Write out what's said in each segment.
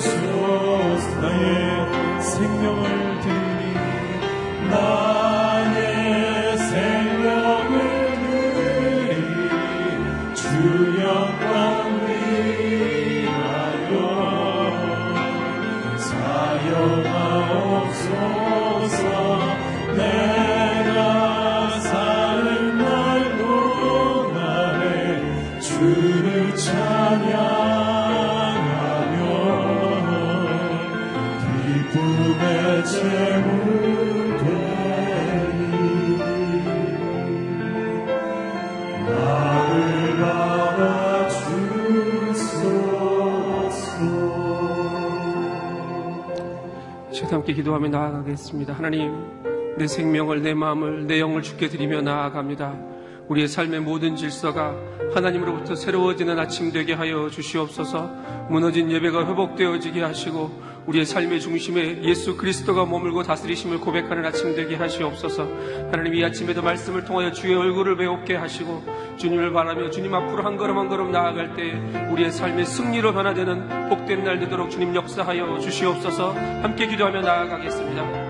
звездное сигнал. 기도하며 나아가겠습니다. 하나님, 내 생명을, 내 마음을, 내 영을 주께 드리며 나아갑니다. 우리의 삶의 모든 질서가 하나님으로부터 새로워지는 아침 되게 하여 주시옵소서 무너진 예배가 회복되어지게 하시고 우리의 삶의 중심에 예수 그리스도가 머물고 다스리심을 고백하는 아침 되게 하시옵소서 하나님 이 아침에도 말씀을 통하여 주의 얼굴을 배웁게 하시고 주님을 바라며 주님 앞으로 한 걸음 한 걸음 나아갈 때 우리의 삶의 승리로 변화되는 복된 날 되도록 주님 역사하여 주시옵소서 함께 기도하며 나아가겠습니다.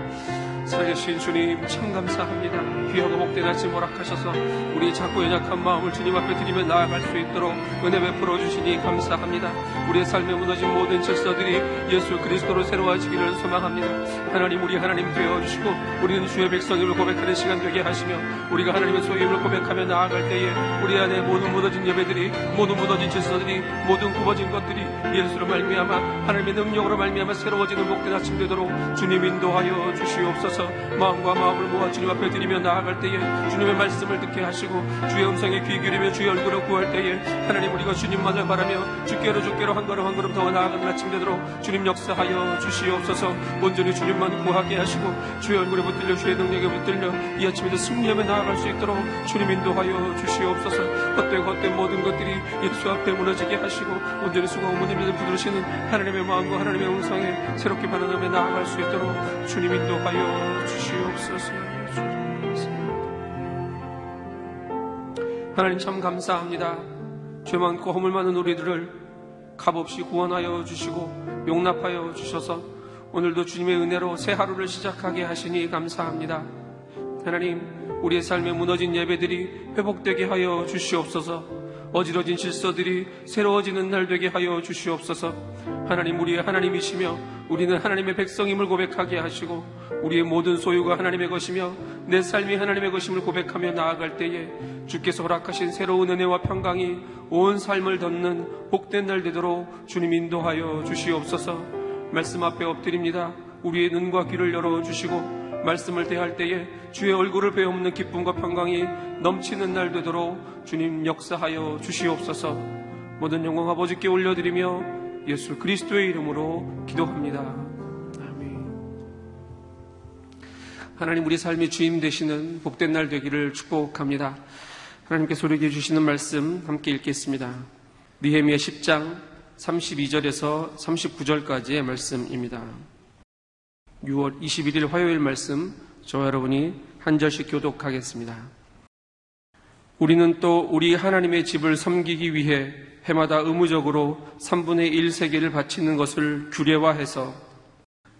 살려주신 주님 참 감사합니다. 귀하고 복된 아침 허락하셔서 우리 작고 연약한 마음을 주님 앞에 드리며 나아갈 수 있도록 은혜 베풀어 주시니 감사합니다. 우리의 삶에 무너진 모든 질서들이 예수 그리스도로 새로워지기를 소망합니다. 하나님 우리 하나님 되어 주시고 우리는 주의 백성임을 고백하는 시간 되게 하시며 우리가 하나님의 소유임을 고백하며 나아갈 때에 우리 안에 모든 무너진 예배들이 모든 무너진 질서들이 모든 굽어진 것들이 예수로 말미암아 하나님의 능력으로 말미암아 새로워지는 복된 아침 되도록 주님 인도하여 주시옵소서. 주셔서 마음과 마음을 모아 주님 앞에 드리며 나아갈 때에 주님의 말씀을 듣게 하시고 주의 음성에 귀 기울이며 주의 얼굴을 구할 때에 하나님 우리가 주님만을 바라며 주께로 주께로 한 걸음 한 걸음 더 나아가는 아침 되도록 주님 역사하여 주시옵소서. 온전히 주님만 구하게 하시고 주의 얼굴에 붙들려 주의 능력에 붙들려 이 아침에도 승리하며 나아갈 수 있도록 주님 인도하여 주시옵소서. 헛되고 헛된 모든 것들이 예수 앞에 무너지게 하시고 온전히 수고 어머님을 부르시는 하나님의 마음과 하나님의 음성에 새롭게 반응하며 나아갈 수 있도록 주님 인도하여 주시옵소서. 하나님 참 감사합니다. 죄 많고 허물 많은 우리들을 값없이 구원하여 주시고 용납하여 주셔서 오늘도 주님의 은혜로 새 하루를 시작하게 하시니 감사합니다. 하나님, 우리의 삶에 무너진 예배들이 회복되게 하여 주시옵소서. 어지러진 질서들이 새로워지는 날 되게 하여 주시옵소서. 하나님 우리의 하나님이시며 우리는 하나님의 백성임을 고백하게 하시고 우리의 모든 소유가 하나님의 것이며 내 삶이 하나님의 것임을 고백하며 나아갈 때에 주께서 허락하신 새로운 은혜와 평강이 온 삶을 덮는 복된 날 되도록 주님 인도하여 주시옵소서. 말씀 앞에 엎드립니다. 우리의 눈과 귀를 열어 주시고 말씀을 대할 때에 주의 얼굴을 배우는 기쁨과 평강이 넘치는 날 되도록 주님 역사하여 주시옵소서 모든 영광 아버지께 올려드리며 예수 그리스도의 이름으로 기도합니다. 아멘. 하나님 우리 삶의 주임 되시는 복된 날 되기를 축복합니다. 하나님께 소리해 주시는 말씀 함께 읽겠습니다. 니헤미야 10장 32절에서 39절까지의 말씀입니다. 6월 21일 화요일 말씀 저와 여러분이 한 절씩 교독하겠습니다. 우리는 또 우리 하나님의 집을 섬기기 위해 해마다 의무적으로 3분의 1 세계를 바치는 것을 규례화해서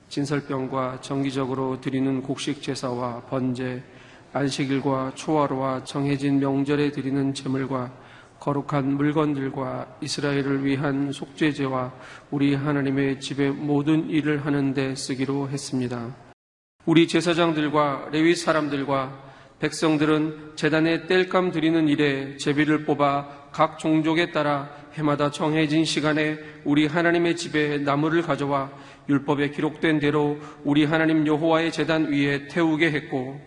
진설병과 정기적으로 드리는 곡식 제사와 번제, 안식일과 초하루와 정해진 명절에 드리는 제물과 거룩한 물건들과 이스라엘을 위한 속죄제와 우리 하나님의 집의 모든 일을 하는데 쓰기로 했습니다. 우리 제사장들과 레위 사람들과 백성들은 재단에 뗄감 드리는 일에 제비를 뽑아 각 종족에 따라 해마다 정해진 시간에 우리 하나님의 집에 나무를 가져와 율법에 기록된 대로 우리 하나님 여호와의 재단 위에 태우게 했고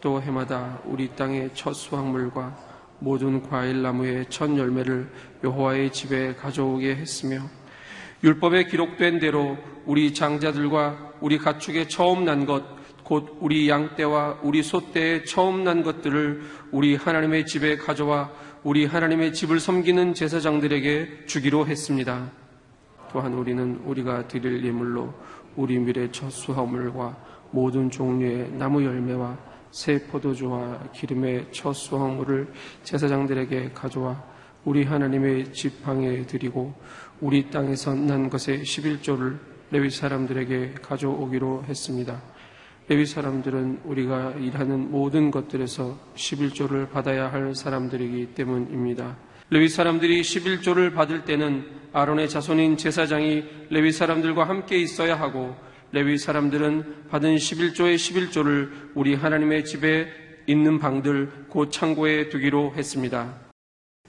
또 해마다 우리 땅의 첫 수확물과 모든 과일 나무의 첫 열매를 여호와의 집에 가져오게 했으며 율법에 기록된 대로 우리 장자들과 우리 가축의 처음 난 것, 곧 우리 양 떼와 우리 소 떼의 처음 난 것들을 우리 하나님의 집에 가져와 우리 하나님의 집을 섬기는 제사장들에게 주기로 했습니다. 또한 우리는 우리가 드릴 예물로 우리 밀의 첫 수화물과 모든 종류의 나무 열매와 새 포도주와 기름의 첫 수확물을 제사장들에게 가져와 우리 하나님의 지팡이에 드리고 우리 땅에서 난 것의 11조를 레위 사람들에게 가져오기로 했습니다. 레위 사람들은 우리가 일하는 모든 것들에서 11조를 받아야 할 사람들이기 때문입니다. 레위 사람들이 11조를 받을 때는 아론의 자손인 제사장이 레위 사람들과 함께 있어야 하고 레위 사람들은 받은 11조의 11조를 우리 하나님의 집에 있는 방들 곧 창고에 두기로 했습니다.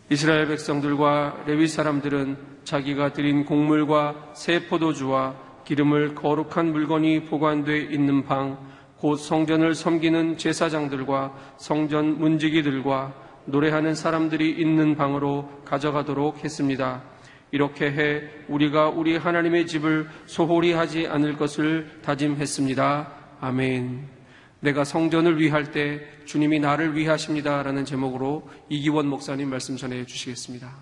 이스라엘 백성들과 레위 사람들은 자기가 드린 곡물과 새 포도주와 기름을 거룩한 물건이 보관되어 있는 방, 곧 성전을 섬기는 제사장들과 성전 문지기들과 노래하는 사람들이 있는 방으로 가져가도록 했습니다. 이렇게 해 우리가 우리 하나님의 집을 소홀히 하지 않을 것을 다짐했습니다. 아멘. 내가 성전을 위할 때 주님이 나를 위하십니다. 라는 제목으로 이기원 목사님 말씀 전해 주시겠습니다.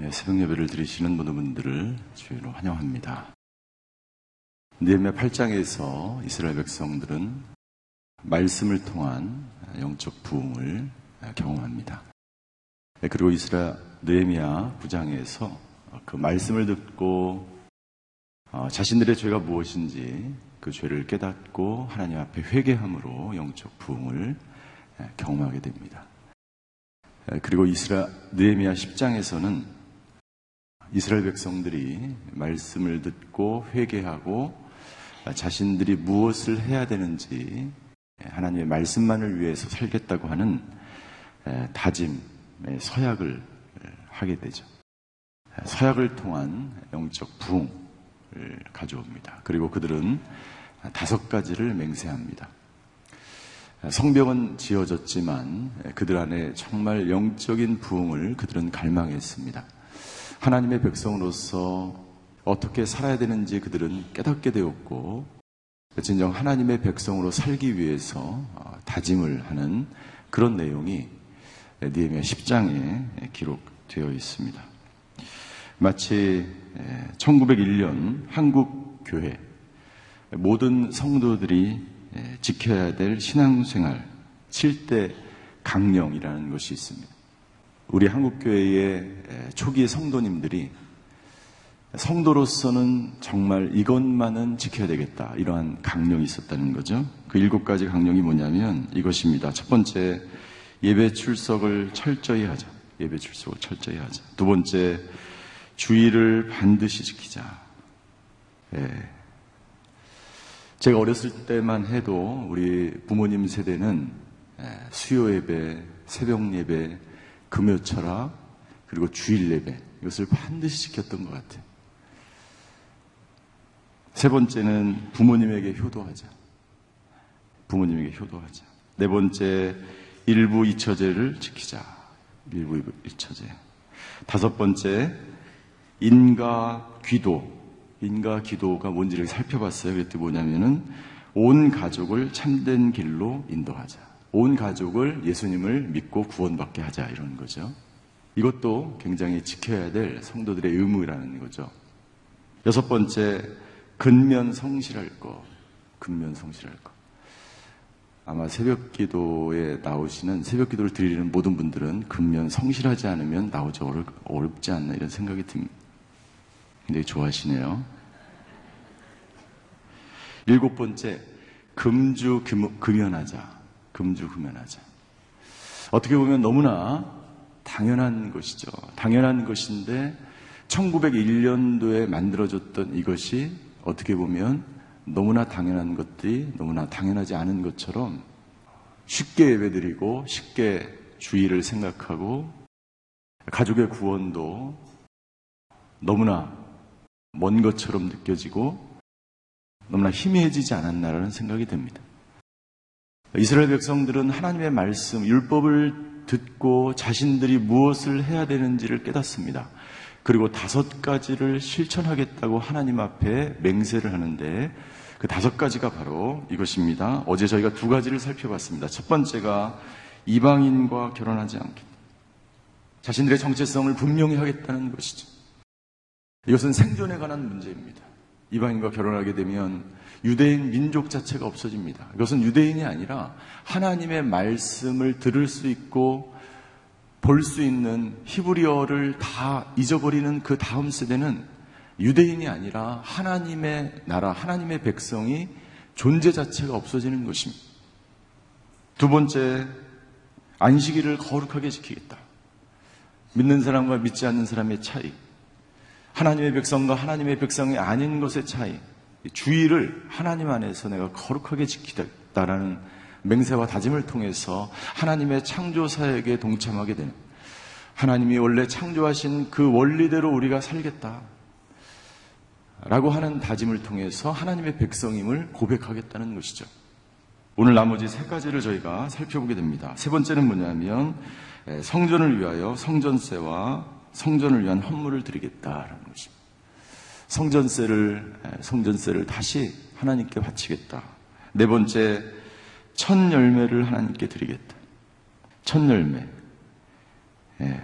예, 새벽 예배를 드리시는 모든 분들을 주의로 환영합니다. 느헤미야 8장에서 이스라엘 백성들은 말씀을 통한 영적 부흥을 경험합니다. 예, 그리고 이스라엘 느헤미야 9장에서 그 말씀을 듣고 어, 자신들의 죄가 무엇인지 그 죄를 깨닫고 하나님 앞에 회개함으로 영적 부흥을 예, 경험하게 됩니다. 예, 그리고 이스라 느헤미야 10장에서는 이스라엘 백성들이 말씀을 듣고 회개하고 자신들이 무엇을 해야 되는지 예, 하나님의 말씀만을 위해서 살겠다고 하는 다짐의 서약을 하게 되죠. 서약을 통한 영적 부흥을 가져옵니다. 그리고 그들은 다섯 가지를 맹세합니다. 성벽은 지어졌지만 그들 안에 정말 영적인 부흥을 그들은 갈망했습니다. 하나님의 백성으로서 어떻게 살아야 되는지 그들은 깨닫게 되었고, 진정 하나님의 백성으로 살기 위해서 어, 다짐을 하는 그런 내용이 니에미아 10장에 기록되어 있습니다. 마치 1901년 한국 교회 모든 성도들이 지켜야 될 신앙생활 7대 강령이라는 것이 있습니다. 우리 한국교회의 초기 성도님들이 성도로서는 정말 이것만은 지켜야 되겠다. 이러한 강령이 있었다는 거죠. 그 일곱 가지 강령이 뭐냐면 이것입니다. 첫 번째, 예배 출석을 철저히 하자. 예배 출석을 철저히 하자. 두 번째, 주의를 반드시 지키자. 예. 제가 어렸을 때만 해도 우리 부모님 세대는 예, 수요 예배, 새벽 예배, 금요 철학, 그리고 주일 예배 이것을 반드시 지켰던 것 같아요. 세 번째는 부모님에게 효도하자. 부모님에게 효도하자. 네 번째, 일부 이처제를 지키자. 일부 이처제. 다섯 번째, 인가 기도, 인가 기도가 뭔지를 살펴봤어요. 그랬더니 뭐냐면은 온 가족을 참된 길로 인도하자. 온 가족을 예수님을 믿고 구원받게 하자 이런 거죠. 이것도 굉장히 지켜야 될 성도들의 의무라는 거죠. 여섯 번째, 근면 성실할 것. 근면 성실할 것. 아마 새벽 기도에 나오시는 새벽 기도를 드리는 모든 분들은 근면 성실하지 않으면 나오기 어렵지 않나 이런 생각이 듭니다. 굉장히 좋아하시네요. 일곱 번째, 금주 금연하자. 금주 금연하자. 어떻게 보면 너무나 당연한 것이죠. 당연한 것인데 1901년도에 만들어졌던 이것이 어떻게 보면 너무나 당연한 것들이 너무나 당연하지 않은 것처럼 쉽게 예배드리고 쉽게 주의를 생각하고 가족의 구원도 너무나 먼 것처럼 느껴지고 너무나 희미해지지 않았나라는 생각이 듭니다. 이스라엘 백성들은 하나님의 말씀, 율법을 듣고 자신들이 무엇을 해야 되는지를 깨닫습니다. 그리고 다섯 가지를 실천하겠다고 하나님 앞에 맹세를 하는데 그 다섯 가지가 바로 이것입니다. 어제 저희가 두 가지를 살펴봤습니다. 첫 번째가 이방인과 결혼하지 않기. 자신들의 정체성을 분명히 하겠다는 것이죠. 이것은 생존에 관한 문제입니다. 이방인과 결혼하게 되면 유대인 민족 자체가 없어집니다. 이것은 유대인이 아니라 하나님의 말씀을 들을 수 있고 볼 수 있는 히브리어를 다 잊어버리는 그 다음 세대는 유대인이 아니라 하나님의 나라, 하나님의 백성이 존재 자체가 없어지는 것입니다. 두 번째, 안식일을 거룩하게 지키겠다. 믿는 사람과 믿지 않는 사람의 차이. 하나님의 백성과 하나님의 백성이 아닌 것의 차이, 주의를 하나님 안에서 내가 거룩하게 지키겠다라는 맹세와 다짐을 통해서 하나님의 창조사에게 동참하게 되는 하나님이 원래 창조하신 그 원리대로 우리가 살겠다. 라고 하는 다짐을 통해서 하나님의 백성임을 고백하겠다는 것이죠. 오늘 나머지 세 가지를 저희가 살펴보게 됩니다. 세 번째는 뭐냐면 에, 성전을 위하여 성전세와 성전을 위한 헌물을 드리겠다라는 것입니다. 성전세를 에, 성전세를 다시 하나님께 바치겠다. 네 번째 첫 열매를 하나님께 드리겠다. 첫 열매. 예.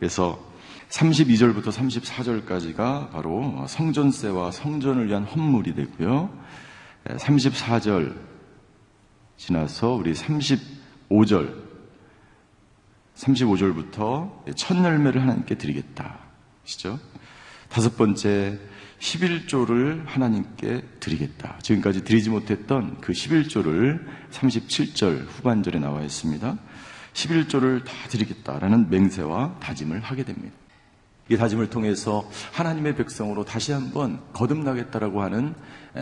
그래서 32절부터 34절까지가 바로 성전세와 성전을 위한 헌물이 되고요. 34절 지나서 우리 35절, 35절부터 첫 열매를 하나님께 드리겠다. 시죠? 다섯 번째, 11조를 하나님께 드리겠다. 지금까지 드리지 못했던 그 11조를 37절 후반절에 나와 있습니다. 11조를 다 드리겠다라는 맹세와 다짐을 하게 됩니다. 이 다짐을 통해서 하나님의 백성으로 다시 한번 거듭나겠다라고 하는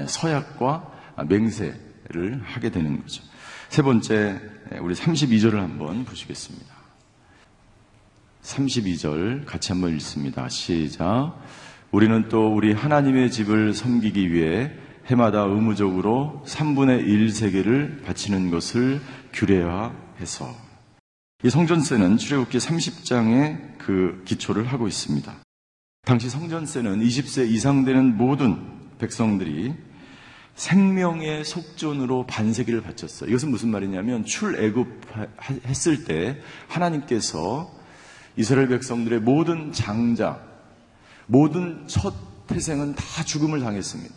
서약과 맹세를 하게 되는 거죠. 세 번째, 우리 32절을 한번 보시겠습니다. 32절 같이 한번 읽습니다. 시작. 우리는 또 우리 하나님의 집을 섬기기 위해 해마다 의무적으로 3분의 1 세계를 바치는 것을 규례화해서 이 성전세는 출애굽기 30장의 그 기초를 하고 있습니다. 당시 성전세는 20세 이상 되는 모든 백성들이 생명의 속전으로 반세기를 바쳤어요. 이것은 무슨 말이냐면 출애굽했을 때 하나님께서 이스라엘 백성들의 모든 장자, 모든 첫 태생은 다 죽음을 당했습니다.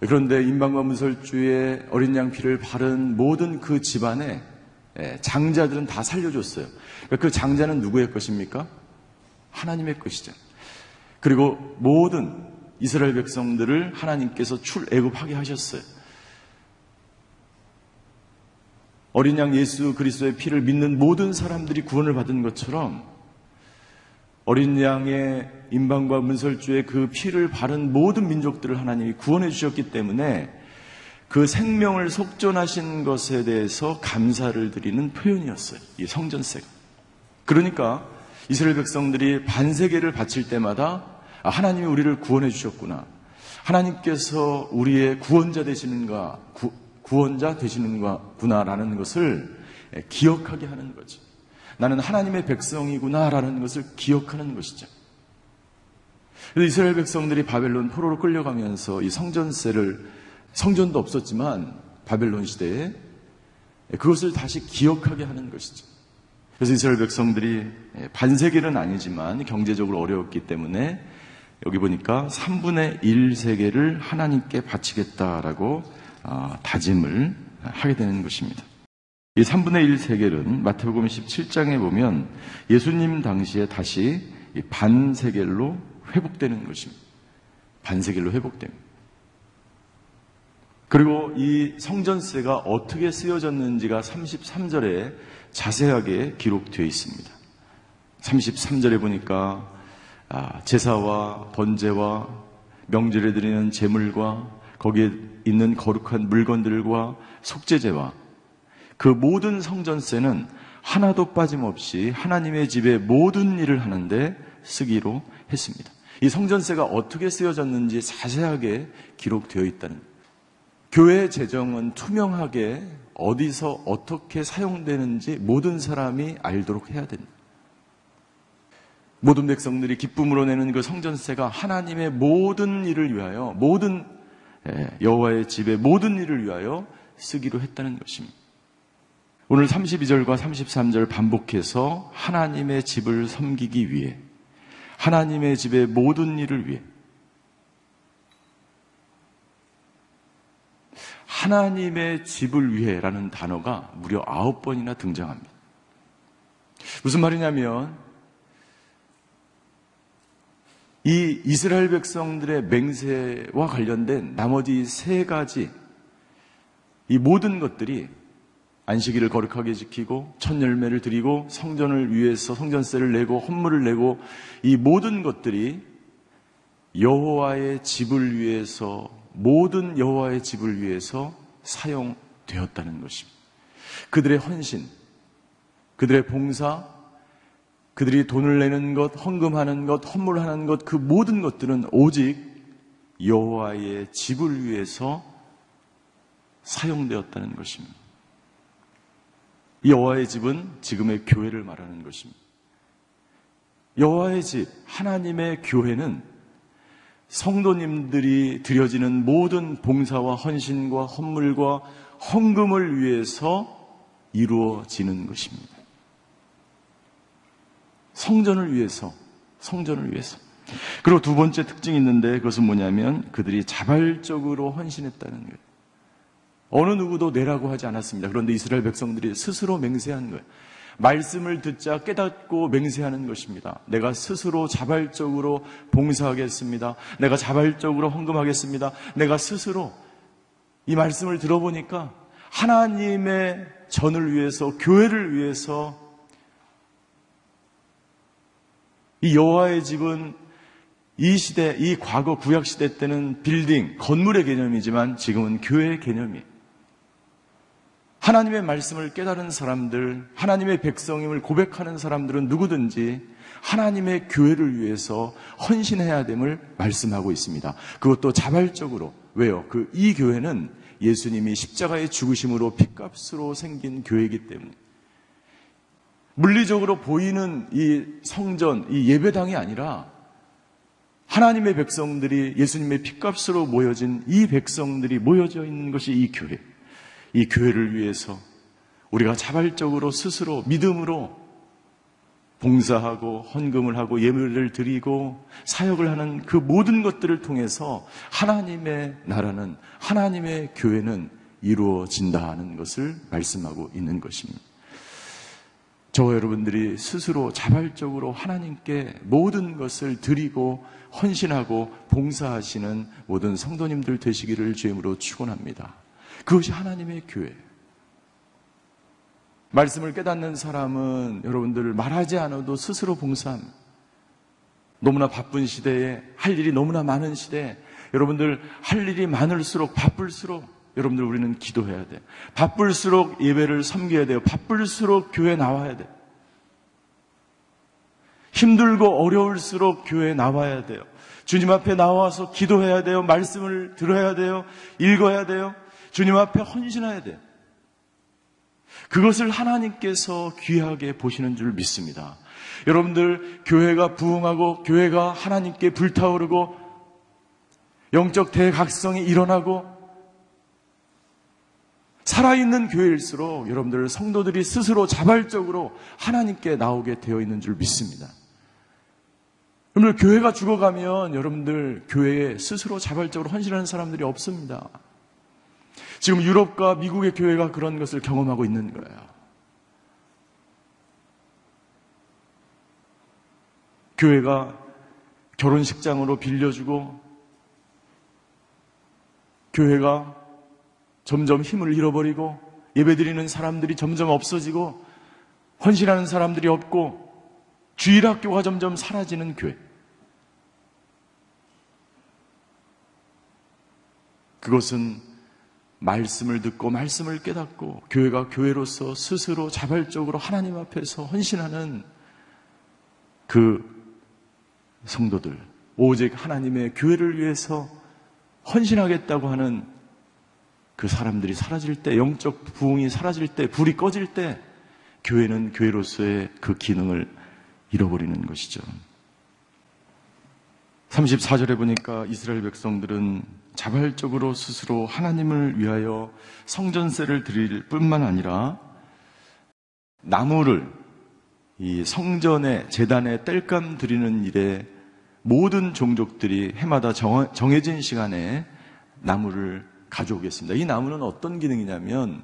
그런데 인방과 문설주의 어린 양 피를 바른 모든 그 집안에 예, 장자들은 다 살려줬어요. 그러니까 그 장자는 누구의 것입니까? 하나님의 것이죠. 그리고 모든 이스라엘 백성들을 하나님께서 출애굽하게 하셨어요. 어린 양 예수 그리스도의 피를 믿는 모든 사람들이 구원을 받은 것처럼 어린 양의 인방과 문설주의 그 피를 바른 모든 민족들을 하나님이 구원해 주셨기 때문에 그 생명을 속전하신 것에 대해서 감사를 드리는 표현이었어요. 이 성전세가. 그러니까 이스라엘 백성들이 반세계를 바칠 때마다 아, 하나님이 우리를 구원해 주셨구나. 하나님께서 우리의 구원자 되시는가, 구, 구원자 되시는구나라는 것을 기억하게 하는 거죠. 나는 하나님의 백성이구나라는 것을 기억하는 것이죠. 이스라엘 백성들이 바벨론 포로로 끌려가면서 이 성전세를 성전도 없었지만 바벨론 시대에 그것을 다시 기억하게 하는 것이죠. 그래서 이스라엘 백성들이 반세계는 아니지만 경제적으로 어려웠기 때문에 여기 보니까 3분의 1 세계를 하나님께 바치겠다라고 아, 다짐을 하게 되는 것입니다. 이 3분의 1 세겔은 마태복음 17장에 보면 예수님 당시에 다시 반세겔로 회복되는 것입니다. 반세겔로 회복됩니다. 그리고 이 성전세가 어떻게 쓰여졌는지가 33절에 자세하게 기록되어 있습니다. 33절에 보니까 아, 제사와 번제와 명절에 드리는 제물과 거기에 있는 거룩한 물건들과 속죄제와 그 모든 성전세는 하나도 빠짐없이 하나님의 집에 모든 일을 하는데 쓰기로 했습니다. 이 성전세가 어떻게 쓰여졌는지 자세하게 기록되어 있다는 교회 재정은 투명하게 어디서 어떻게 사용되는지 모든 사람이 알도록 해야 된다. 모든 백성들이 기쁨으로 내는 그 성전세가 하나님의 모든 일을 위하여 모든 예, 여호와의 집의 모든 일을 위하여 쓰기로 했다는 것입니다. 오늘 32절과 33절 반복해서 하나님의 집을 섬기기 위해 하나님의 집의 모든 일을 위해 하나님의 집을 위해라는 단어가 무려 아홉 번이나 등장합니다. 무슨 말이냐면 이 이스라엘 백성들의 맹세와 관련된 나머지 세 가지 이 모든 것들이 안식일을 거룩하게 지키고 첫 열매를 드리고 성전을 위해서 성전세를 내고 헌물을 내고 이 모든 것들이 여호와의 집을 위해서 모든 여호와의 집을 위해서 사용되었다는 것입니다. 그들의 헌신, 그들의 봉사, 그들이 돈을 내는 것, 헌금하는 것, 헌물하는 것, 그 모든 것들은 오직 여호와의 집을 위해서 사용되었다는 것입니다. 여호와의 집은 지금의 교회를 말하는 것입니다. 여호와의 집, 하나님의 교회는 성도님들이 드려지는 모든 봉사와 헌신과 헌물과 헌금을 위해서 이루어지는 것입니다. 성전을 위해서, 성전을 위해서. 그리고 두 번째 특징이 있는데 그것은 뭐냐면 그들이 자발적으로 헌신했다는 거예요. 어느 누구도 내라고 하지 않았습니다. 그런데 이스라엘 백성들이 스스로 맹세한 거예요. 말씀을 듣자 깨닫고 맹세하는 것입니다. 내가 스스로 자발적으로 봉사하겠습니다. 내가 자발적으로 헌금하겠습니다. 내가 스스로 이 말씀을 들어보니까 하나님의 전을 위해서 교회를 위해서 이 여호와의 집은 이 시대, 이 과거 구약 시대 때는 빌딩, 건물의 개념이지만 지금은 교회의 개념이. 하나님의 말씀을 깨달은 사람들, 하나님의 백성임을 고백하는 사람들은 누구든지 하나님의 교회를 위해서 헌신해야 됨을 말씀하고 있습니다. 그것도 자발적으로. 왜요? 그 이 교회는 예수님이 십자가의 죽으심으로 핏값으로 생긴 교회이기 때문에. 물리적으로 보이는 이 성전, 이 예배당이 아니라 하나님의 백성들이 예수님의 핏값으로 모여진 이 백성들이 모여져 있는 것이 이 교회. 이 교회를 위해서 우리가 자발적으로 스스로 믿음으로 봉사하고 헌금을 하고 예물을 드리고 사역을 하는 그 모든 것들을 통해서 하나님의 나라는 하나님의 교회는 이루어진다는 것을 말씀하고 있는 것입니다. 저와 여러분들이 스스로 자발적으로 하나님께 모든 것을 드리고 헌신하고 봉사하시는 모든 성도님들 되시기를 주임으로 축원합니다. 그것이 하나님의 교회. 말씀을 깨닫는 사람은 여러분들 말하지 않아도 스스로 봉사함. 너무나 바쁜 시대에 할 일이 너무나 많은 시대에 여러분들 할 일이 많을수록 바쁠수록 여러분들 우리는 기도해야 돼. 바쁠수록 예배를 섬겨야 돼요. 바쁠수록 교회 나와야 돼. 힘들고 어려울수록 교회 나와야 돼요. 주님 앞에 나와서 기도해야 돼요. 말씀을 들어야 돼요. 읽어야 돼요. 주님 앞에 헌신해야 돼요. 그것을 하나님께서 귀하게 보시는 줄 믿습니다. 여러분들 교회가 부흥하고 교회가 하나님께 불타오르고 영적 대각성이 일어나고 살아있는 교회일수록 여러분들 성도들이 스스로 자발적으로 하나님께 나오게 되어 있는 줄 믿습니다. 여러분들 교회가 죽어가면 여러분들 교회에 스스로 자발적으로 헌신하는 사람들이 없습니다. 지금 유럽과 미국의 교회가 그런 것을 경험하고 있는 거예요. 교회가 결혼식장으로 빌려주고 교회가 점점 힘을 잃어버리고 예배드리는 사람들이 점점 없어지고 헌신하는 사람들이 없고 주일학교가 점점 사라지는 교회. 그것은 말씀을 듣고 말씀을 깨닫고 교회가 교회로서 스스로 자발적으로 하나님 앞에서 헌신하는 그 성도들, 오직 하나님의 교회를 위해서 헌신하겠다고 하는 그 사람들이 사라질 때, 영적 부흥이 사라질 때, 불이 꺼질 때, 교회는 교회로서의 그 기능을 잃어버리는 것이죠. 34절에 보니까 이스라엘 백성들은 자발적으로 스스로 하나님을 위하여 성전세를 드릴 뿐만 아니라 나무를 이 성전의 재단에 땔감 드리는 일에 모든 종족들이 해마다 정해진 시간에 나무를 가져오겠습니다. 이 나무는 어떤 기능이냐면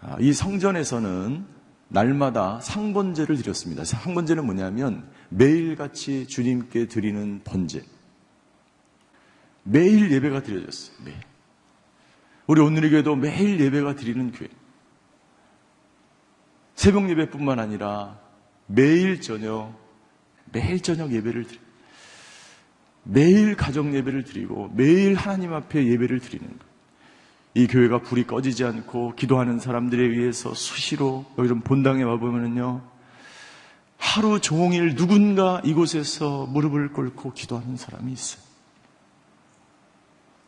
아, 이 성전에서는 날마다 상번제를 드렸습니다. 상번제는 뭐냐면 매일같이 주님께 드리는 번제. 매일 예배가 드려졌어요. 매일. 우리 오늘의 교회도 매일 예배가 드리는 교회. 새벽 예배뿐만 아니라 매일 저녁, 매일 저녁 예배를 드리 매일 가정 예배를 드리고 매일 하나님 앞에 예배를 드리는 것. 이 교회가 불이 꺼지지 않고 기도하는 사람들에 의해서 수시로 이런 본당에 와보면요. 하루 종일 누군가 이곳에서 무릎을 꿇고 기도하는 사람이 있어요.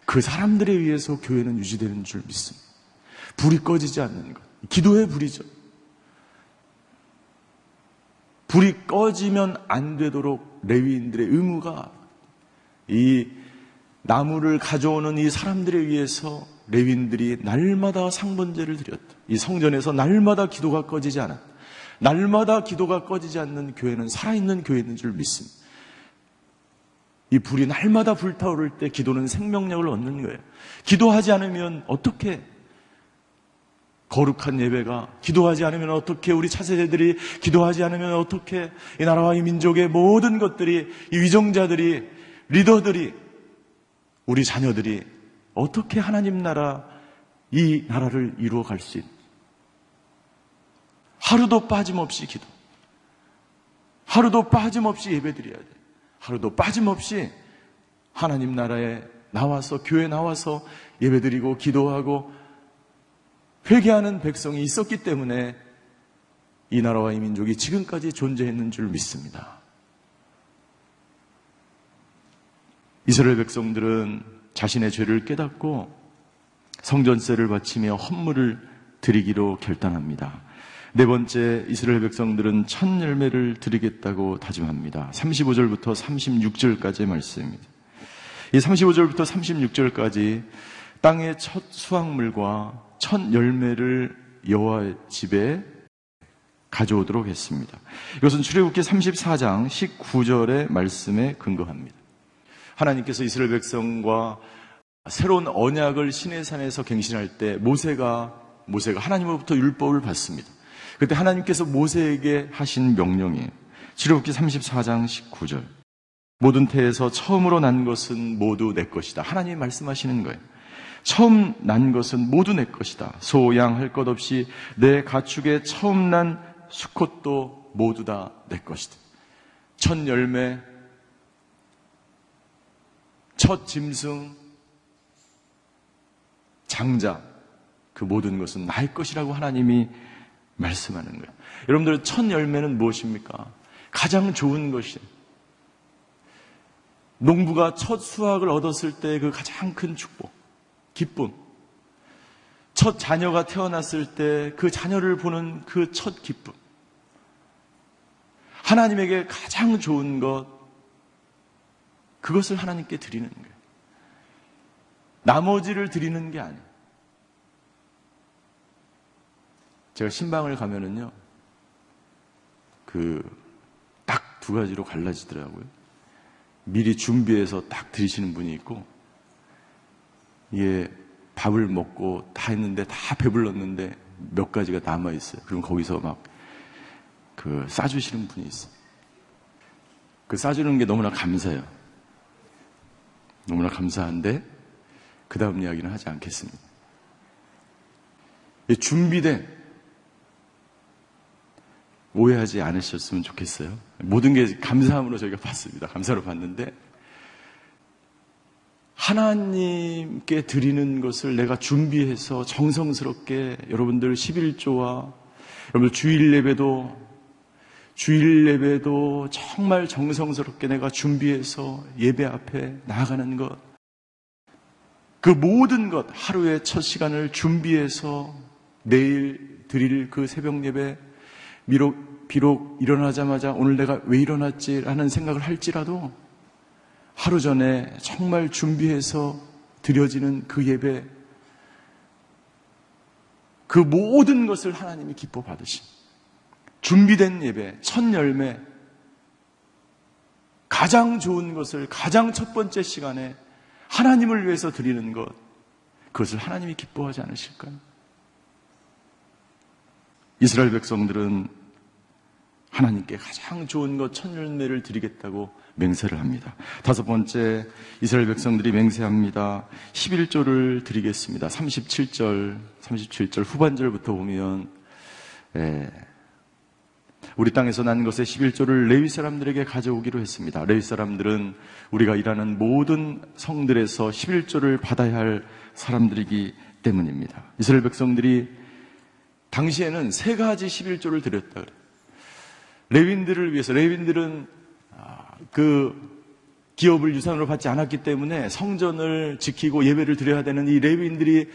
그 사람들에 의해서 교회는 유지되는 줄 믿습니다. 불이 꺼지지 않는 것. 기도의 불이죠. 불이 꺼지면 안 되도록 레위인들의 의무가 이 나무를 가져오는 이 사람들에 의해서 레위인들이 날마다 상번제를 드렸다. 이 성전에서 날마다 기도가 꺼지지 않았다. 날마다 기도가 꺼지지 않는 교회는 살아있는 교회인 줄 믿습니다. 이 불이 날마다 불타오를 때 기도는 생명력을 얻는 거예요. 기도하지 않으면 어떻게 거룩한 예배가 기도하지 않으면 어떻게 우리 차세대들이 기도하지 않으면 어떻게 이 나라와 이 민족의 모든 것들이 이 위정자들이 리더들이 우리 자녀들이 어떻게 하나님 나라 이 나라를 이루어 갈 수 있? 하루도 빠짐없이 기도. 하루도 빠짐없이 예배드려야 돼. 하루도 빠짐없이 하나님 나라에 나와서 교회 나와서 예배드리고 기도하고 회개하는 백성이 있었기 때문에 이 나라와 이 민족이 지금까지 존재했는 줄 믿습니다. 이스라엘 백성들은 자신의 죄를 깨닫고 성전세를 바치며 헌물을 드리기로 결단합니다. 네 번째 이스라엘 백성들은 첫 열매를 드리겠다고 다짐합니다. 35절부터 36절까지의 말씀입니다. 이 35절부터 36절까지 땅의 첫 수확물과 첫 열매를 여호와 집에 가져오도록 했습니다. 이것은 출애굽기 34장 19절의 말씀에 근거합니다. 하나님께서 이스라엘 백성과 새로운 언약을 시내산에서 갱신할 때 모세가 모세가 하나님으로부터 율법을 받습니다. 그때 하나님께서 모세에게 하신 명령이에요. 출애굽기 34장 19절. 모든 태에서 처음으로 난 것은 모두 내 것이다. 하나님이 말씀하시는 거예요. 처음 난 것은 모두 내 것이다. 소, 양 할 것 없이 내 가축의 처음 난 수컷도 모두 다 내 것이다. 첫 열매, 첫 짐승, 장자, 그 모든 것은 나의 것이라고 하나님이 말씀하는 거예요. 여러분들 첫 열매는 무엇입니까? 가장 좋은 것이 농부가 첫 수확을 얻었을 때 그 가장 큰 축복, 기쁨. 첫 자녀가 태어났을 때 그 자녀를 보는 그 첫 기쁨. 하나님에게 가장 좋은 것, 그것을 하나님께 드리는 거예요. 나머지를 드리는 게 아니에요. 제가 신방을 가면은요, 그, 딱 두 가지로 갈라지더라고요. 미리 준비해서 딱 드리시는 분이 있고, 이게 밥을 먹고 다 했는데 다 배불렀는데 몇 가지가 남아있어요. 그럼 거기서 막 그 싸주시는 분이 있어요. 그 싸주는 게 너무나 감사해요. 너무나 감사한데, 그 다음 이야기는 하지 않겠습니다. 준비된 오해하지 않으셨으면 좋겠어요. 모든 게 감사함으로 저희가 봤습니다. 감사로 봤는데 하나님께 드리는 것을 내가 준비해서 정성스럽게 여러분들 11조와 여러분들 주일 예배도 주일 예배도 정말 정성스럽게 내가 준비해서 예배 앞에 나아가는 것. 그 모든 것 하루의 첫 시간을 준비해서 내일 드릴 그 새벽 예배 비록, 비록 일어나자마자 오늘 내가 왜 일어났지 라는 생각을 할지라도 하루 전에 정말 준비해서 드려지는 그 예배, 그 모든 것을 하나님이 기뻐 받으신 준비된 예배, 첫 열매, 가장 좋은 것을 가장 첫 번째 시간에 하나님을 위해서 드리는 것, 그것을 하나님이 기뻐하지 않으실까요? 이스라엘 백성들은 하나님께 가장 좋은 것 천열매를 드리겠다고 맹세를 합니다. 다섯 번째 이스라엘 백성들이 맹세합니다. 11조를 드리겠습니다. 37절, 37절 후반절부터 보면 예, 우리 땅에서 난 것의 11조를 레위 사람들에게 가져오기로 했습니다. 레위 사람들은 우리가 일하는 모든 성들에서 11조를 받아야 할 사람들이기 때문입니다. 이스라엘 백성들이 당시에는 세 가지 11조를 드렸다 그래요. 레윈들을 위해서 레윈들은 아, 그 기업을 유산으로 받지 않았기 때문에 성전을 지키고 예배를 드려야 되는 이 레위인들이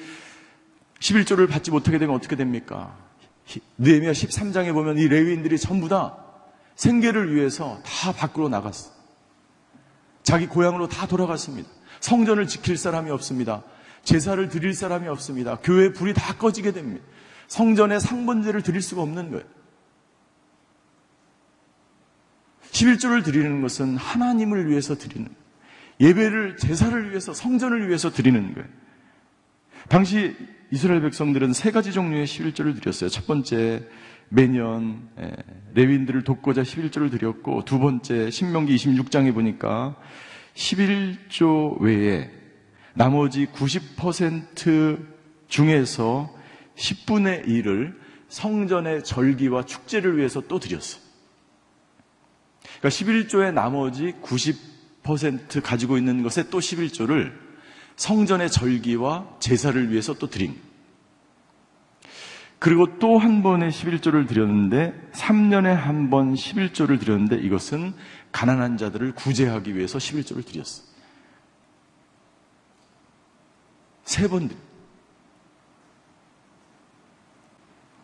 11조를 받지 못하게 되면 어떻게 됩니까? 느헤미야 13장에 보면 이 레위인들이 전부 다 생계를 위해서 다 밖으로 나갔어. 자기 고향으로 다 돌아갔습니다. 성전을 지킬 사람이 없습니다. 제사를 드릴 사람이 없습니다. 교회 불이 다 꺼지게 됩니다. 성전에 상번제를 드릴 수가 없는 거예요. 11조를 드리는 것은 하나님을 위해서 드리는. 예배를 제사를 위해서 성전을 위해서 드리는 거예요. 당시 이스라엘 백성들은 세 가지 종류의 11조를 드렸어요. 첫 번째 매년 예, 레위인들을 돕고자 11조를 드렸고 두 번째 신명기 26장에 보니까 11조 외에 나머지 90% 중에서 10분의 1을 성전의 절기와 축제를 위해서 또 드렸어요. 그러니까 11조의 나머지 90% 가지고 있는 것에 또 11조를 성전의 절기와 제사를 위해서 또 드린. 그리고 또 한 번의 11조를 드렸는데 3년에 한 번 11조를 드렸는데 이것은 가난한 자들을 구제하기 위해서 11조를 드렸어. 세 번 드렸.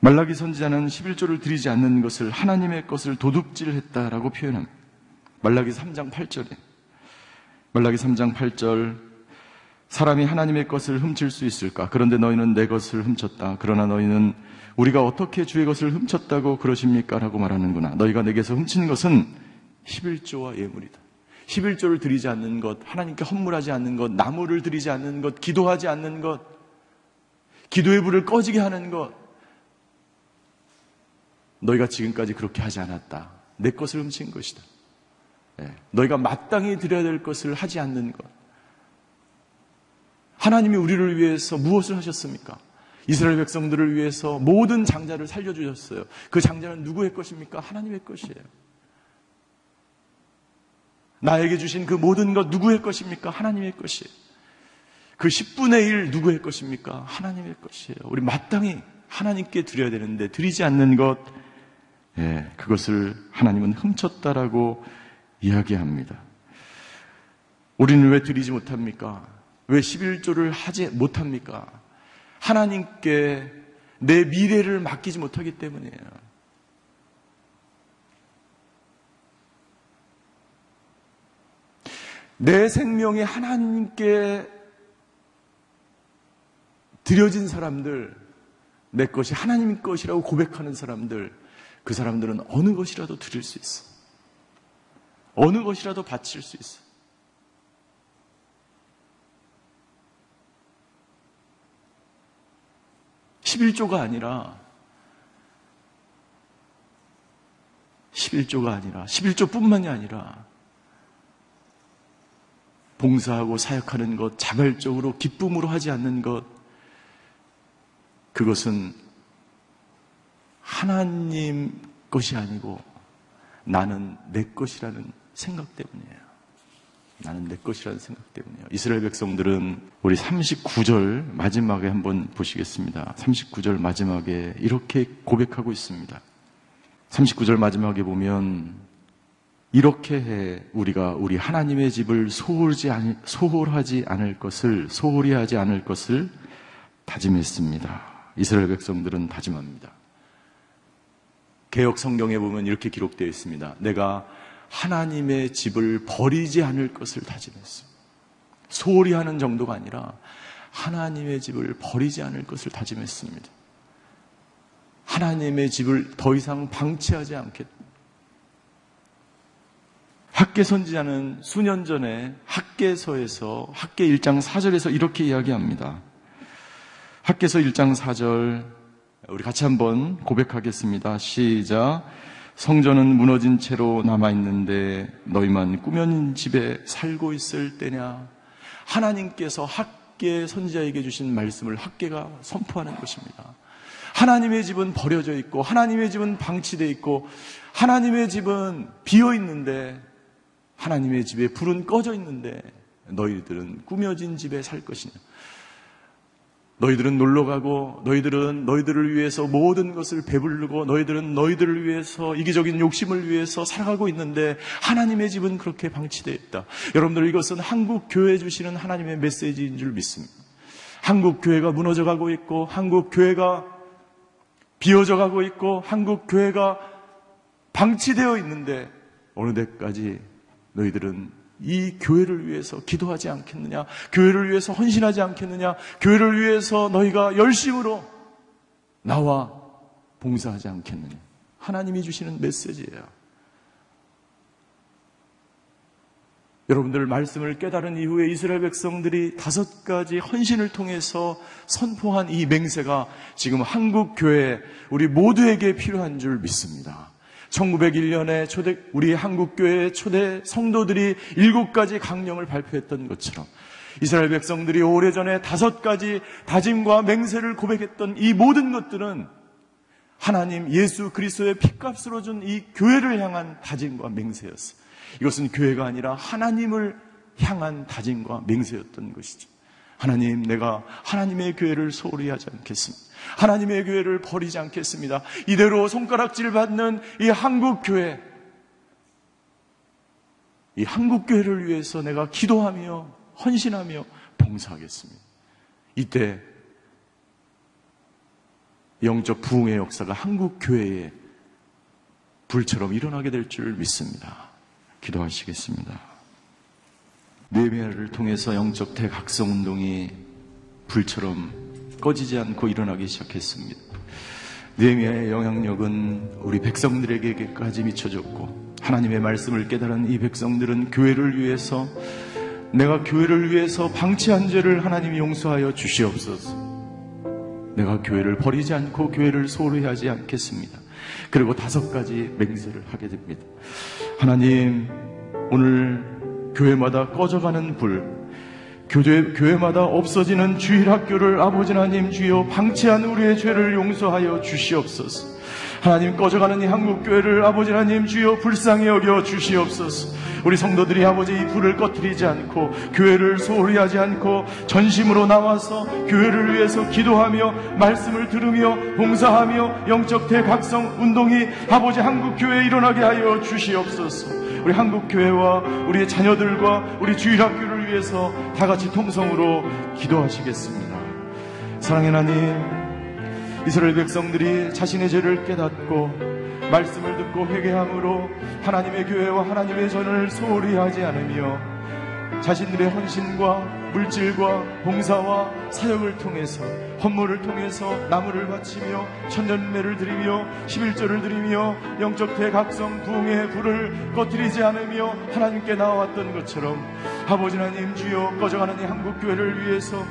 말라기 선지자는 11조를 드리지 않는 것을 하나님의 것을 도둑질했다라고 표현합니다. 말라기 3장 8절에 말라기 3장 8절 사람이 하나님의 것을 훔칠 수 있을까? 그런데 너희는 내 것을 훔쳤다. 그러나 너희는 우리가 어떻게 주의 것을 훔쳤다고 그러십니까? 라고 말하는구나. 너희가 내게서 훔친 것은 11조와 예물이다. 11조를 드리지 않는 것, 하나님께 헌물하지 않는 것, 나무를 드리지 않는 것, 기도하지 않는 것, 기도의 불을 꺼지게 하는 것, 너희가 지금까지 그렇게 하지 않았다. 내 것을 훔친 것이다. 네. 너희가 마땅히 드려야 될 것을 하지 않는 것. 하나님이 우리를 위해서 무엇을 하셨습니까? 이스라엘 백성들을 위해서 모든 장자를 살려주셨어요. 그 장자는 누구의 것입니까? 하나님의 것이에요. 나에게 주신 그 모든 것 누구의 것입니까? 하나님의 것이에요. 그 10분의 1 누구의 것입니까? 하나님의 것이에요. 우리 마땅히 하나님께 드려야 되는데 드리지 않는 것, 예, 그것을 하나님은 훔쳤다라고 이야기합니다. 우리는 왜 드리지 못합니까? 왜 11조를 하지 못합니까? 하나님께 내 미래를 맡기지 못하기 때문이에요. 내 생명이 하나님께 드려진 사람들, 내 것이 하나님 것이라고 고백하는 사람들, 그 사람들은 어느 것이라도 드릴 수 있어. 어느 것이라도 바칠 수 있어. (11조가) 아니라 11조가 아니라 11조뿐만이 아니라 봉사하고 사역하는 것, 자발적으로 기쁨으로 하지 않는 것, 그것은 하나님 것이 아니고 나는 내 것이라는 생각 때문이에요. 나는 내 것이라는 생각 때문이에요. 이스라엘 백성들은 우리 39절 마지막에 한번 보시겠습니다. 39절 마지막에 이렇게 고백하고 있습니다. 39절 마지막에 보면 이렇게 해 우리가 우리 하나님의 집을 소홀지 아니, 소홀하지 않을 것을 소홀히 하지 않을 것을 다짐했습니다. 이스라엘 백성들은 다짐합니다. 개혁 성경에 보면 이렇게 기록되어 있습니다. 내가 하나님의 집을 버리지 않을 것을 다짐했습니다. 소홀히 하는 정도가 아니라 하나님의 집을 버리지 않을 것을 다짐했습니다. 하나님의 집을 더 이상 방치하지 않겠다. 학계 선지자는 수년 전에 학계서에서 학계 1장 4절에서 이렇게 이야기합니다. 학계서 1장 4절 우리 같이 한번 고백하겠습니다. 시작. 성전은 무너진 채로 남아 있는데 너희만 꾸며진 집에 살고 있을 때냐? 하나님께서 학계 선지자에게 주신 말씀을 학계가 선포하는 것입니다. 하나님의 집은 버려져 있고 하나님의 집은 방치되어 있고 하나님의 집은 비어 있는데 하나님의 집에 불은 꺼져 있는데 너희들은 꾸며진 집에 살 것이냐. 너희들은 놀러 가고 너희들은 너희들을 위해서 모든 것을 배부르고 너희들은 너희들을 위해서 이기적인 욕심을 위해서 살아가고 있는데 하나님의 집은 그렇게 방치되어 있다. 여러분들 이것은 한국 교회 주시는 하나님의 메시지인 줄 믿습니다. 한국 교회가 무너져 가고 있고 한국 교회가 비어져 가고 있고 한국 교회가 방치되어 있는데 어느 때까지 너희들은 이 교회를 위해서 기도하지 않겠느냐? 교회를 위해서 헌신하지 않겠느냐? 교회를 위해서 너희가 열심으로 나와 봉사하지 않겠느냐? 하나님이 주시는 메시지예요. 여러분들 말씀을 깨달은 이후에 이스라엘 백성들이 다섯 가지 헌신을 통해서 선포한 이 맹세가 지금 한국 교회 우리 모두에게 필요한 줄 믿습니다. 1901년에 초대 우리 한국 교회 초대 성도들이 일곱 가지 강령을 발표했던 것처럼 이스라엘 백성들이 오래전에 다섯 가지 다짐과 맹세를 고백했던 이 모든 것들은 하나님 예수 그리스도의 피값으로 준 이 교회를 향한 다짐과 맹세였어. 이것은 교회가 아니라 하나님을 향한 다짐과 맹세였던 것이죠. 하나님, 내가 하나님의 교회를 소홀히 하지 않겠습니다. 하나님의 교회를 버리지 않겠습니다. 이대로 손가락질 받는 이 한국 교회, 이 한국 교회를 위해서 내가 기도하며 헌신하며 봉사하겠습니다. 이때 영적 부흥의 역사가 한국 교회에 불처럼 일어나게 될 줄 믿습니다. 기도하시겠습니다. 네미아를 통해서 영적 대각성 운동이 불처럼 꺼지지 않고 일어나기 시작했습니다. 네미아의 영향력은 우리 백성들에게까지 미쳐졌고 하나님의 말씀을 깨달은 이 백성들은 교회를 위해서 내가 교회를 위해서 방치한 죄를 하나님이 용서하여 주시옵소서. 내가 교회를 버리지 않고 교회를 소홀히 하지 않겠습니다. 그리고 다섯 가지 맹세를 하게 됩니다. 하나님, 오늘 교회마다 꺼져가는 불, 교회, 교회마다 없어지는 주일 학교를 아버지 하나님 주여 방치한 우리의 죄를 용서하여 주시옵소서. 하나님 꺼져가는 이 한국 교회를 아버지 하나님 주여 불쌍히 여겨 주시옵소서. 우리 성도들이 아버지 이 불을 꺼뜨리지 않고 교회를 소홀히 하지 않고 전심으로 나와서 교회를 위해서 기도하며 말씀을 들으며 봉사하며 영적 대각성 운동이 아버지 한국 교회에 일어나게 하여 주시옵소서. 우리 한국 교회와 우리의 자녀들과 우리 주일학교를 위해서 다 같이 통성으로 기도하시겠습니다. 사랑의 하나님, 이스라엘 백성들이 자신의 죄를 깨닫고 말씀을 듣고 회개함으로 하나님의 교회와 하나님의 전을 소홀히 하지 않으며 자신들의 헌신과 물질과 봉사와 사역을 통해서 헌물을 통해서 나무를 바치며 천년매를 드리며 11절을 드리며 영적 대각성 부흥의 불을 꺼뜨리지 않으며 하나님께 나와왔던 것처럼 아버지 하나님 주여 꺼져가는 이 한국교회를 위해서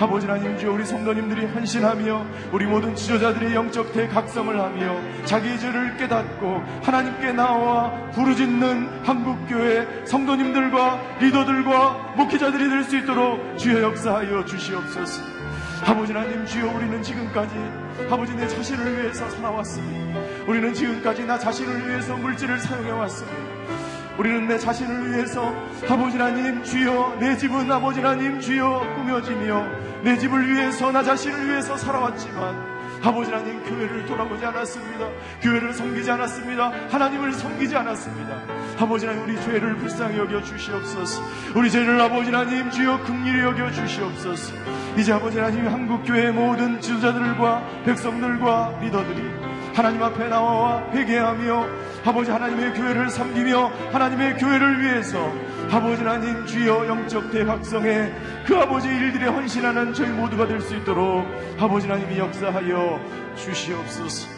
아버지 하나님 주여 우리 성도님들이 헌신하며 우리 모든 지도자들이 영적 대각성을 하며 자기 죄를 깨닫고 하나님께 나와 부르짖는 한국교회 성도님들과 리더들과 목회자들이 될 수 있도록 주여 역사하여 주시옵소서. 아버지 하나님 주여 우리는 지금까지 아버지 내 자신을 위해서 살아왔습니다 우리는 지금까지 나 자신을 위해서 물질을 사용해 왔습니다 우리는 내 자신을 위해서 아버지 하나님 주여 내 집은 아버지 하나님 주여 꾸며지며 내 집을 위해서 나 자신을 위해서 살아왔지만 아버지 하나님 교회를 돌아보지 않았습니다. 교회를 섬기지 않았습니다. 하나님을 섬기지 않았습니다. 아버지 하나님 우리 죄를 불쌍히 여겨 주시옵소서. 우리 죄를 아버지 하나님 주여 긍휼히 여겨 주시옵소서. 이제 아버지 하나님 한국 교회 모든 지도자들과 백성들과 리더들이 하나님 앞에 나와 회개하며 아버지 하나님의 교회를 섬기며 하나님의 교회를 위해서 아버지 하나님 주여 영적 대각성에 그 아버지 일들에 헌신하는 저희 모두가 될 수 있도록 아버지 하나님이 역사하여 주시옵소서.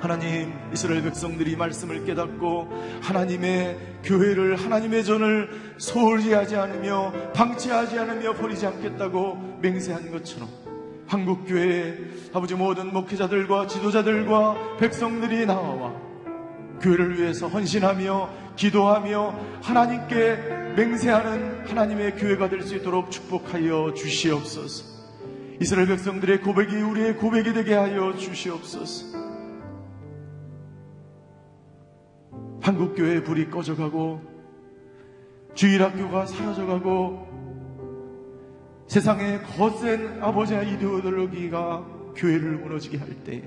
하나님 이스라엘 백성들이 말씀을 깨닫고 하나님의 교회를 하나님의 전을 소홀히 하지 않으며 방치하지 않으며 버리지 않겠다고 맹세한 것처럼 한국 교회에 아버지 모든 목회자들과 지도자들과 백성들이 나와 교회를 위해서 헌신하며 기도하며 하나님께 맹세하는 하나님의 교회가 될 수 있도록 축복하여 주시옵소서. 이스라엘 백성들의 고백이 우리의 고백이 되게 하여 주시옵소서. 한국교회의 불이 꺼져가고 주일학교가 사라져가고 세상의 거센 아버지의 이데올로기가 교회를 무너지게 할 때,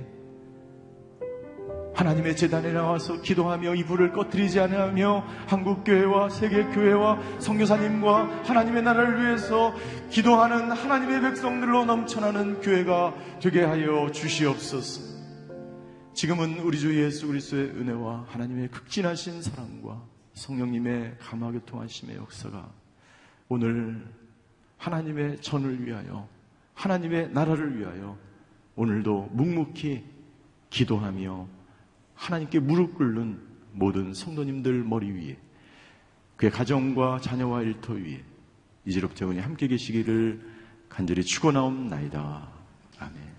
하나님의 재단에 나와서 기도하며 이불을 꺼뜨리지 않으며 한국교회와 세계교회와 성교사님과 하나님의 나라를 위해서 기도하는 하나님의 백성들로 넘쳐나는 교회가 되게 하여 주시옵소서. 지금은 우리 주 예수 그리스도의 은혜와 하나님의 극진하신 사랑과 성령님의 감화 교통하심의 역사가 오늘 하나님의 전을 위하여 하나님의 나라를 위하여 오늘도 묵묵히 기도하며 하나님께 무릎 꿇는 모든 성도님들 머리 위에 그의 가정과 자녀와 일터 위에 이제로부터 영원히 함께 계시기를 간절히 축원하옵나이다. 아멘.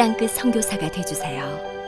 땅끝 선교사가 되주세요.